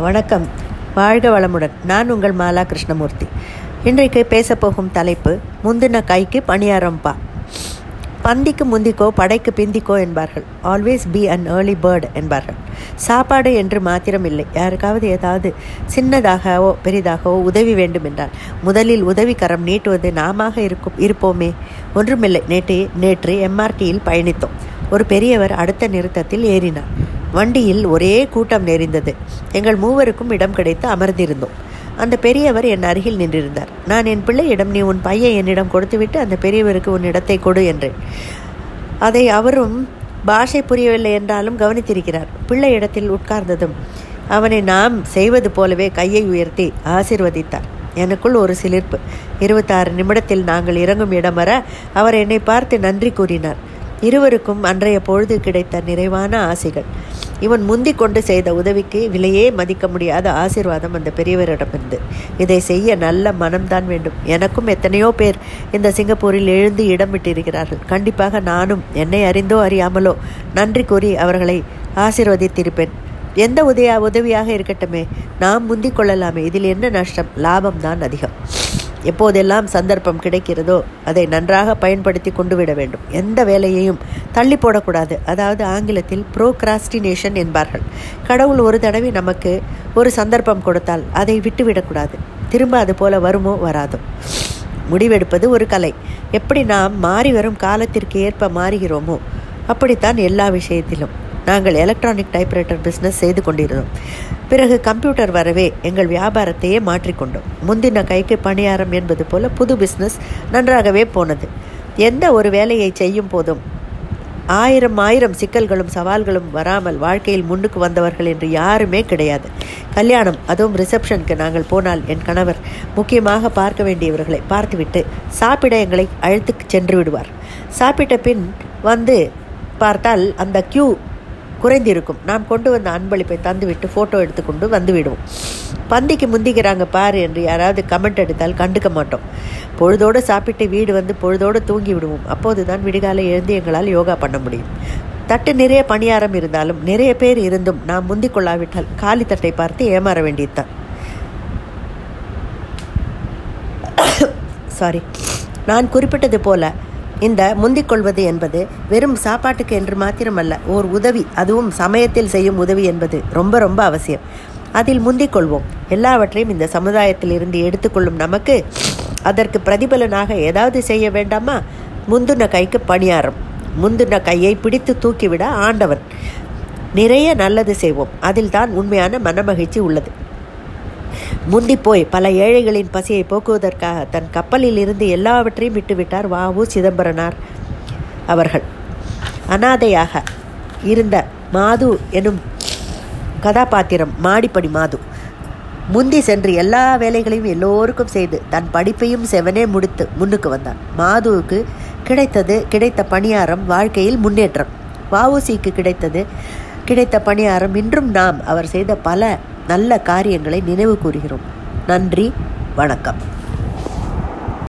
வணக்கம். வாழ்க வளமுடன். நான் உங்கள் மாலா கிருஷ்ணமூர்த்தி. இன்றைக்கு பேசப்போகும் தலைப்பு முந்தின கைக்கு பணியாரம்பா. பந்திக்கு முந்திக்கோ படைக்கு பிந்திக்கோ என்பார்கள். Always be an early bird என்பார்கள். சாப்பாடு என்று மாத்திரம் இல்லை யாருக்காவது ஏதாவது சின்னதாகவோ பெரிதாகவோ உதவி வேண்டும் என்றால் முதலில் உதவிக்கரம் நீட்டுவது நாம இருக்கும் இருப்போமே. ஒன்றுமில்லை. நேற்று நேற்று எம்ஆர்டியில் பயணித்தோம். ஒரு பெரியவர் அடுத்த நிறுத்தத்தில் ஏறினார். வண்டியில் ஒரே கூட்டம் நெறிந்தது எங்கள் மூவருக்கும் இடம் கிடைத்து அமர்ந்திருந்தோம். அந்த பெரியவர் என் அருகில் நின்றிருந்தார். நான் என் பிள்ளையிடம் நீ உன் பையை என்னிடம் கொடுத்துவிட்டு அந்த பெரியவருக்கு உன் இடத்தை கொடு என்றேன். அதை அவரும் பாஷை புரியவில்லை என்றாலும் கவனித்திருக்கிறார். பிள்ளை இடத்தில் உட்கார்ந்ததும் அவனை நாம் செய்வது போலவே கையை உயர்த்தி ஆசிர்வதித்தார். எனக்குள் ஒரு சிலிர்ப்பு. இருபத்தாறு நிமிடத்தில் நாங்கள் இறங்கும் இடம் வர அவர் என்னை பார்த்து நன்றி கூறினார். இருவருக்கும் அன்றைய பொழுது கிடைத்த நிறைவான ஆசைகள். இவன் முந்தி கொண்டு செய்த உதவிக்கு விலையே மதிக்க முடியாத ஆசீர்வாதம் அந்த பெரியவரிடமிருந்து இதை செய்ய நல்ல மனம்தான் வேண்டும். எனக்கும் எத்தனையோ பேர் இந்த சிங்கப்பூரில் எழுந்து இடம் விட்டிருக்கிறார்கள். கண்டிப்பாக நானும் என்னை அறிந்தோ அறியாமலோ நன்றி கூறி அவர்களை ஆசீர்வதித்திருப்பேன். எந்த உதவியா உதவியாக இருக்கட்டுமே நாம் முந்திக் கொள்ளலாமே. இதில் என்ன நஷ்டம்? லாபம்தான் அதிகம். எப்போதெல்லாம் சந்தர்ப்பம் கிடைக்கிறதோ அதை நன்றாக பயன்படுத்தி கொண்டு விட வேண்டும். எந்த வேலையையும் தள்ளி போடக்கூடாது. அதாவது ஆங்கிலத்தில் ப்ரோக்ராஸ்டினேஷன் என்பார்கள். கடவுள் ஒரு தடவை நமக்கு ஒரு சந்தர்ப்பம் கொடுத்தால் அதை விட்டுவிடக்கூடாது. திரும்ப அது போல வருமோ வராதோ. முடிவெடுப்பது ஒரு கலை. எப்படி நாம் மாறி வரும் காலத்திற்கு ஏற்ப மாறுகிறோமோ அப்படித்தான் எல்லா விஷயத்திலும். நாங்கள் எலக்ட்ரானிக் டைப்ரைட்டர் பிஸ்னஸ் செய்து கொண்டிருந்தோம். பிறகு கம்ப்யூட்டர் வரவே எங்கள் வியாபாரத்தையே மாற்றிக்கொண்டோம் முந்தின கைக்கு பணியாரம் என்பது போல புது பிஸ்னஸ் நன்றாகவே போனது. எந்த ஒரு வேலையை செய்யும் போதும் ஆயிரம் ஆயிரம் சிக்கல்களும் சவால்களும் வராமல் வாழ்க்கையில் முன்னுக்கு வந்தவர்கள் என்று யாருமே கிடையாது. கல்யாணம் அதுவும் ரிசப்ஷனுக்கு நாங்கள் போனால் என் கணவர் முக்கியமாக பார்க்க வேண்டியவர்களை பார்த்துவிட்டு சாப்பிட எங்களை அழைத்து சென்று விடுவார். சாப்பிட்ட பின் வந்து பார்த்தால் அந்த கியூ குறைந்திருக்கும். நாம் கொண்டு வந்த அன்பளிப்பை தந்துவிட்டு ஃபோட்டோ எடுத்துக்கொண்டு வந்துவிடுவோம். பந்திக்கு முந்திக்கிறாங்க பாரு என்று யாராவது கமெண்ட் எடுத்தால் கண்டுக்க மாட்டோம். பொழுதோடு சாப்பிட்டு வீடு வந்து பொழுதோடு தூங்கி விடுவோம். அப்போது தான் விடுகாலை எழுந்து எங்களால் யோகா பண்ண முடியும். தட்டு நிறைய பணியாரம் இருந்தாலும் நிறைய பேர் இருந்தும் நாம் முந்திக் கொள்ளாவிட்டால் காலி தட்டை பார்த்து ஏமாற வேண்டியதுதான். சாரி நான் குறிப்பிட்டது போல இந்த முந்திக்கொள்வது என்பது வெறும் சாப்பாட்டுக்கு என்று மாத்திரமல்ல ஓர் உதவி அதுவும் சமயத்தில் செய்யும் உதவி என்பது ரொம்ப ரொம்ப அவசியம். அதில் முந்திக் கொள்வோம் எல்லாவற்றையும் இந்த சமுதாயத்தில் இருந்து எடுத்துக்கொள்ளும் நமக்கு அதற்கு பிரதிபலனாக ஏதாவது செய்ய வேண்டாமா? முந்துன கைக்கு பணியாரம். முந்துன கையை பிடித்து தூக்கிவிட ஆண்டவன். நிறைய நல்லது செய்வோம். அதில் தான் உண்மையான மனமகிழ்ச்சி உள்ளது. முந்தி போய் பல ஏழைகளின் பசியை போக்குவதற்காக தன் கப்பலில் இருந்து எல்லாவற்றையும் விட்டுவிட்டார் வாவு சிதம்பரனார் அவர்கள். அனாதையாக இருந்த மாது எனும் கதாபாத்திரம் மாடிப்படி மாது. முந்தி சென்று எல்லா வேலைகளையும் எல்லோருக்கும் செய்து தன் படிப்பையும் செவனே முடித்து முன்னுக்கு வந்தான். மாதுவுக்கு கிடைத்தது கிடைத்த பணியாரம் வாழ்க்கையில் முன்னேற்றம். வாவுசிக்கு கிடைத்தது கிடைத்த பணியாரம் இன்றும் நாம் அவர் செய்த பல நல்ல காரியங்களை நினைவு கூறுகிறோம். நன்றி வணக்கம்.